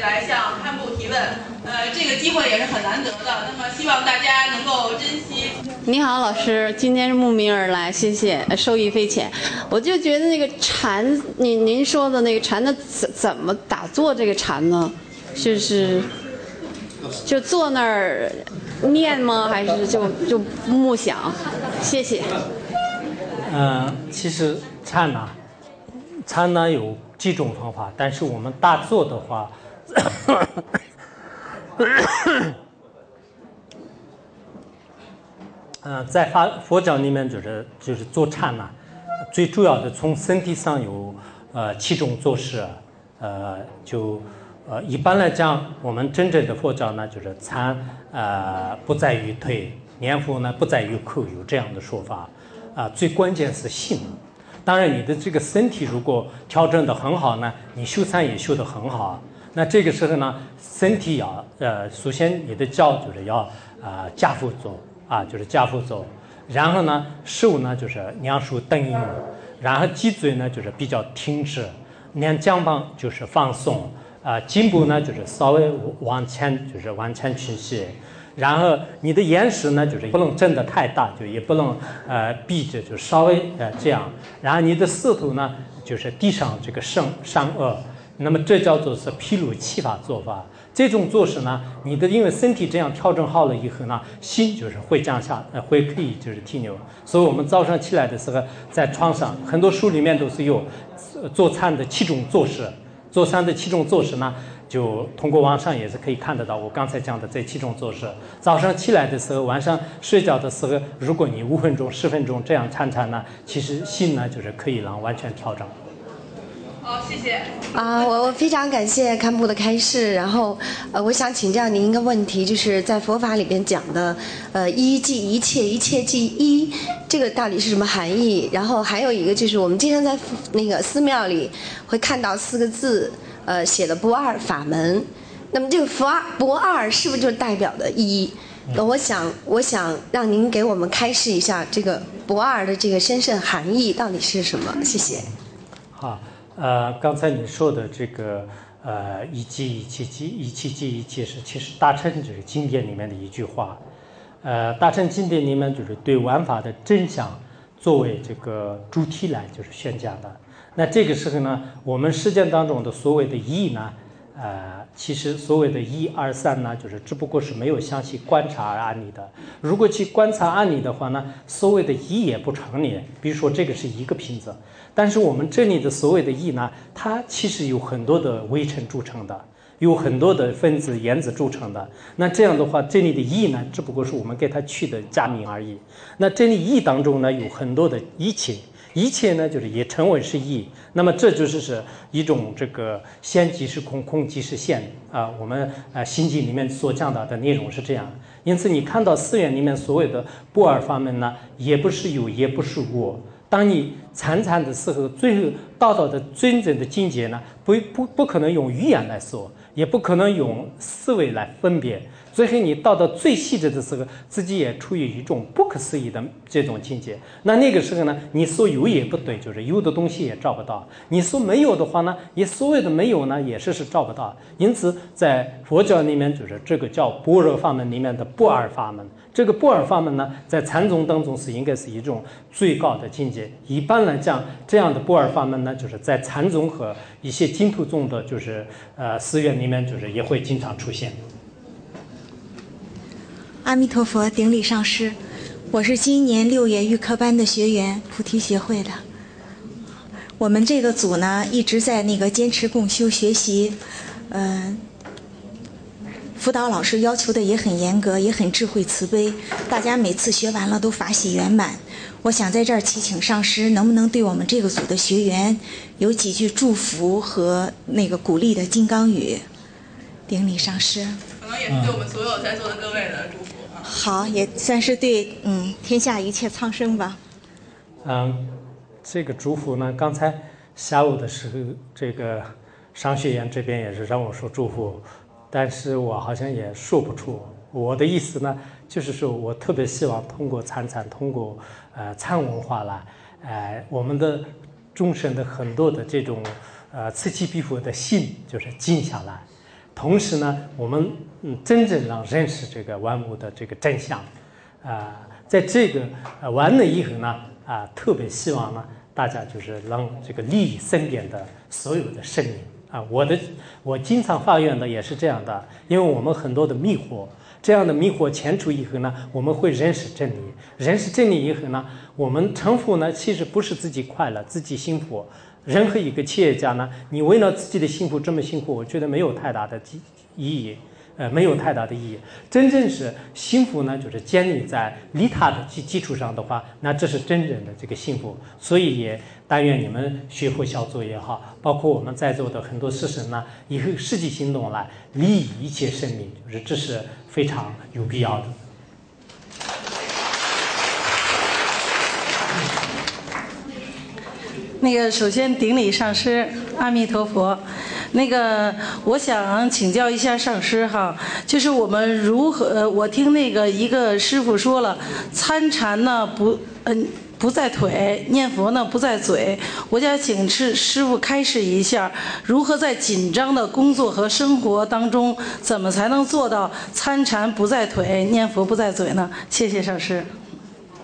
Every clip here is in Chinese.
来向堪布提问，呃，这个机会也是很难得的，那么希望大家能够珍惜。你好，老师，今天是慕名而来，谢谢，受益匪浅。我就觉得那个禅，您您说的那个禅的怎怎么打坐这个禅呢？就是就坐那儿念吗？还是就就默想？谢谢。嗯，其实禅呢，禅呢有几种方法，但是我们打坐的话，嗯，在法佛教里面就是就是做禅呢，最主要的从身体上有呃七种做事，呃就呃一般来讲，我们真正的佛教呢就是禅呃不在于腿，念佛呢不在于口，有这样的说法。啊，最关键是心。当然，你的这个身体如果调整得很好呢，你修禅也修得很好。那这个时候呢，身体要呃，首先你的脚就是要啊夹趺走啊，就是夹趺走。然后呢，手呢就是两手等用，然后脊椎呢就是比较挺直，两肩膀就是放松啊，颈部呢就是稍微往前就是往前倾斜。然后你的眼神呢，就是不能睁得太大，就也不能呃闭着，就稍微呃这样。然后你的舌头呢，就是地上这个上上颚，那么这叫做是披露气法做法。这种做事呢，你的因为身体这样调整好了以后呢，心就是会降下，呃会可以就是停留。所以我们早上起来的时候，在床上很多书里面都是有做餐的七种做事，做餐的七种做事呢。就通过网上也是可以看得到，我刚才讲的这七种做事。早上起来的时候，晚上睡觉的时候，如果你五分钟、十分钟这样参禅呢，其实心呢就是可以让完全调整。好，谢谢。啊，我我非常感谢堪布的开示。然后，呃，我想请教您一个问题，就是在佛法里边讲的，呃，一即一切，一切即一，这个到底是什么含义？然后还有一个就是，我们经常在那个寺庙里会看到四个字。呃，写的不二法门，那么这个不二不二是不是就代表的一？那我想，我想让您给我们开示一下这个不二的这个深深含义到底是什么？谢谢。好，呃，刚才你说的这个呃一即一切即一切即一切是其实大乘就是经典里面的一句话，呃，大乘经典里面就是对玩法的真相作为这个主题来就是宣讲的。那这个时候呢，我们实践当中的所谓的义呢，呃，其实所谓的一二三呢，就是只不过是没有详细观察案例的。如果去观察案例的话呢，所谓的一也不成立。比如说这个是一个瓶子，但是我们这里的所谓的一呢，它其实有很多的微尘组成的，有很多的分子原子组成的。那这样的话，这里的一呢，只不过是我们给它取的假名而已。那这里一当中呢，有很多的一切。一切呢，就是也成为是义，那么这就是是一种这个先即是空，空即是现啊。我们啊心经里面所讲到的内容是这样。因此，你看到寺院里面所有的不二法门呢，也不是有，也不是无。当你参禅的时候，最后到达的真正的境界呢，不不不可能用语言来说，也不可能用思维来分别。最后你到到最细致的时候，自己也处于一种不可思议的这种境界。那那个时候呢，你说有也不对，就是有的东西也找不到；你说没有的话呢，也所谓的没有呢，也是是找不到。因此，在佛教里面，就是这个叫般若法门里面的不二法门。这个不二法门呢，在禅宗当中是应该是一种最高的境界。一般来讲，这样的不二法门呢，就是在禅宗和一些净土宗的，就是呃寺院里面，就是也会经常出现。阿弥陀佛，顶礼上师，我是今年六月预科班的学员，菩提协会的。我们这个组呢，一直在那个坚持共修学习，嗯，辅导老师要求的也很严格，也很智慧慈悲，大家每次学完了都法喜圆满。我想在这儿祈请上师，能不能对我们这个组的学员有几句祝福和那个鼓励的金刚语？顶礼上师。可能也是对我们所有在座的各位的祝。好，也算是对嗯天下一切苍生吧。嗯，这个祝福呢，刚才下午的时候，这个商学院这边也是让我说祝福，但是我好像也说不出我的意思呢，就是说我特别希望通过参禅，通过呃禅文化来，呃我们的众生的很多的这种呃此起彼伏的心就是静下来，同时呢，我们嗯真正让认识这个万物的这个真相，啊、在这个呃完了以后呢，啊、特别希望呢，大家就是让这个利益身边的所有的生命啊，我的我经常发愿的也是这样的，因为我们很多的迷惑，这样的迷惑前除以后呢，我们会认识真理，认识真理以后呢，我们成佛呢，其实不是自己快乐，自己幸福。任何一个企业家呢，你为了自己的幸福这么辛苦，我觉得没有太大的意意义。呃，没有太大的意义。真正是幸福呢，就是建立在利他的基基础上的话，那这是真正的这个幸福。所以也但愿你们学佛小组也好，包括我们在座的很多师生呢，以后实际行动来利益一切生命，就是这是非常有必要的。那个，首先顶礼上师，阿弥陀佛。那个，我想请教一下上师哈，就是我们如何？我听那个一个师傅说了，参禅呢不，嗯、不在腿，念佛呢不在嘴。我想请师师傅开示一下，如何在紧张的工作和生活当中，怎么才能做到参禅不在腿，念佛不在嘴呢？谢谢上师。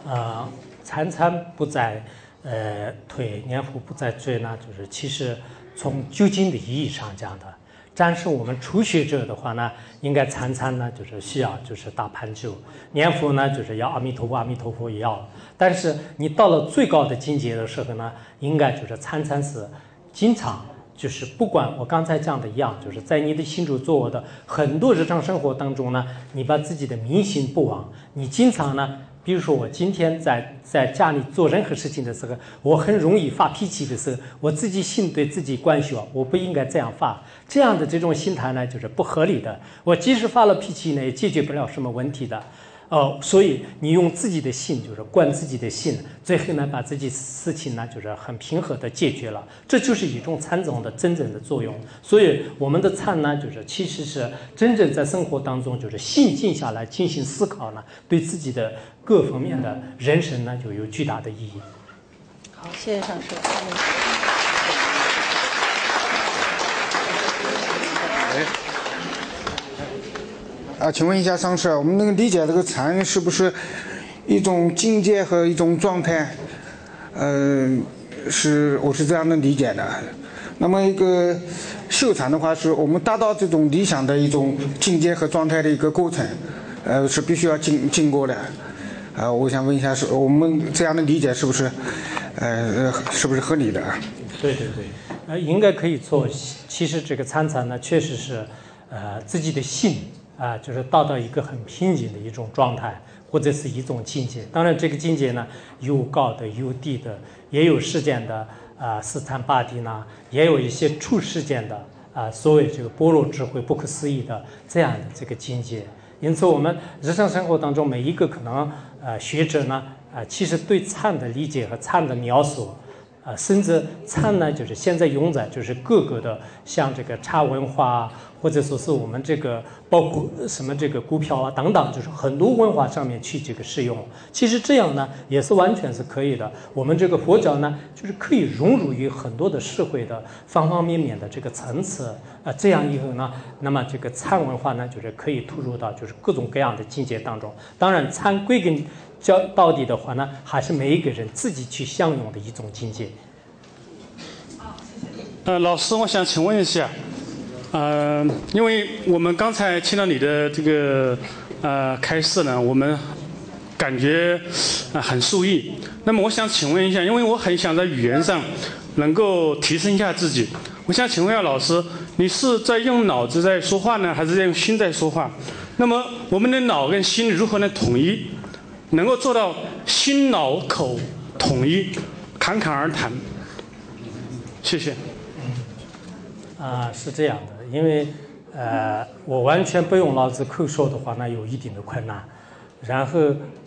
啊，参禅不在呃腿，念佛不再追呢，就是其实从究竟的意义上讲的，但是我们初学者的话呢，应该参禅呢，就是需要就是大盘灸，念佛呢就是要阿弥陀佛，阿弥陀佛也要。但是你到了最高的境界的时候呢，应该就是参禅是经常。就是不管我刚才讲的一样，就是在你的心中做我的很多日常生活当中呢，你把自己的明心不忘，你经常呢，比如说我今天在在家里做任何事情的时候，我很容易发脾气的时候，我自己心对自己关系啊我不应该这样发，这样的这种心态呢，就是不合理的。我即使发了脾气呢，也解决不了什么问题的。哦，所以你用自己的心，就是观自己的心，最后呢，把自己事情呢，就是很平和的解决了，这就是一种禅宗的真正的作用。所以我们的禅呢，就是其实是真正在生活当中，就是心静下来进行思考呢，对自己的各方面的人生呢，就有巨大的意义。好，谢谢上师。啊，请问一下上师，我们那个理解这个禅是不是一种境界和一种状态？嗯、是我是这样的理解的。那么一个修禅的话，是我们达到这种理想的一种境界和状态的一个过程，呃，是必须要经经过的。啊，我想问一下，是我们这样的理解是不是，呃，是不是合理的？对对对，呃，应该可以做。其实这个参禅呢，确实是，呃，自己的心啊、就是到到一个很平静的一种状态，或者是一种境界。当然，这个境界呢，有高的，有低的，也有世间的啊、四禅八谛呢，也有一些出世间的啊、所谓这个般若智慧不可思议的这样的这个境界。因此，我们日常生活当中每一个可能呃学者呢，啊，其实对禅的理解和禅的描述。啊，甚至禅呢，就是现在用在就是各个的，像这个茶文化，或者说是我们这个包括什么这个股票啊等等，就是很多文化上面去这个适用。其实这样呢，也是完全是可以的。我们这个佛教呢，就是可以融入于很多的社会的方方面面的这个层次啊。这样以后呢，那么这个禅文化呢，就是可以突入到就是各种各样的境界当中。当然，禅归根。教到底的话呢，还是每一个人自己去享用的一种境界。呃，老师，我想请问一下，呃，因为我们刚才听到你的这个呃开示呢，我们感觉啊、很受益。那么我想请问一下，因为我很想在语言上能够提升一下自己，我想请问一下老师，你是在用脑子在说话呢，还是在用心在说话？那么我们的脑跟心如何能统一？能够做到心脑口统一，侃侃而谈。谢谢。啊，是这样的，因为呃，我完全不用老子口说的话，那有一定的困难。然后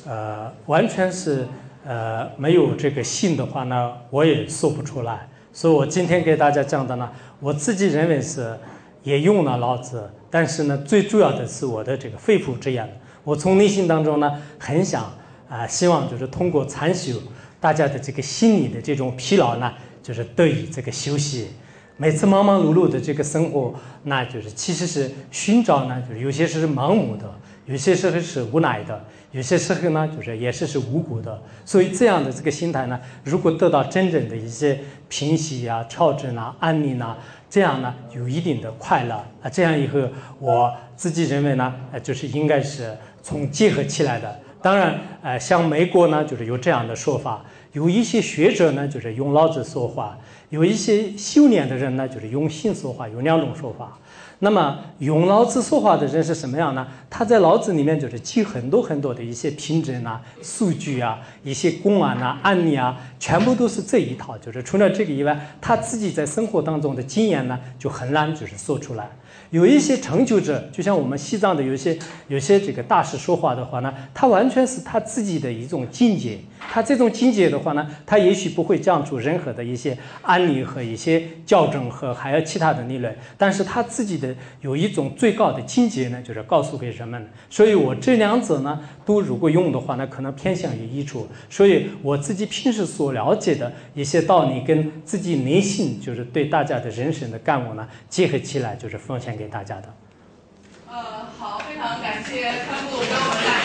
呃，完全是呃没有这个信的话呢，我也说不出来。所以我今天给大家讲的呢，我自己认为是也用了老子，但是呢，最主要的是我的这个肺腑之言。我从内心当中呢，很想啊、希望就是通过禅修，大家的这个心理的这种疲劳呢，就是得以这个休息。每次忙忙碌碌的这个生活，那就是其实是寻找呢，就是有些是盲目的，有些时候是无奈的，有些时候呢，就是也是是无辜的。所以这样的这个心态呢，如果得到真正的一些平息啊、调整啊、安宁啊，这样呢有一定的快乐啊，这样以后我自己认为呢，呃，就是应该是从结合起来的。当然，呃，像美国呢，就是有这样的说法，有一些学者呢，就是用老子说话；有一些修炼的人呢，就是用心说话，有两种说法。那么用老子说话的人是什么样呢？他在老子里面就是记很多很多的一些凭证啊、数据啊、一些公案啊、案例啊，全部都是这一套。就是除了这个以外，他自己在生活当中的经验呢，就很难就是说出来。有一些成就者，就像我们西藏的有些有些这个大师说话的话呢，他完全是他自己的一种境界。他这种境界的话呢，他也许不会降出任何的一些案例和一些校正和还有其他的理论，但是他自己的有一种最高的境界呢，就是告诉给人们。所以我这两者呢，都如果用的话呢，可能偏向于一处。所以我自己平时所了解的一些道理，跟自己内心就是对大家的人生的感悟呢，结合起来，就是奉献给大家的。呃，好，非常感谢康部给我们大家带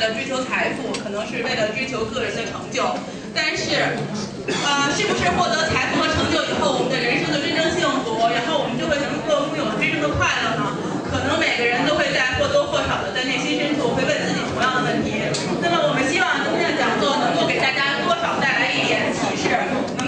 的追求财富可能是为了追求个人的成就。但是呃是不是获得财富和成就以后我们的人生就真正幸福然后我们就会能够拥有真正的快乐呢？可能每个人都会在或多或少的在内心深处会问自己同样的问题。那么我们希望今天的讲座能够给大家多少带来一点启示？